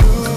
Ooh.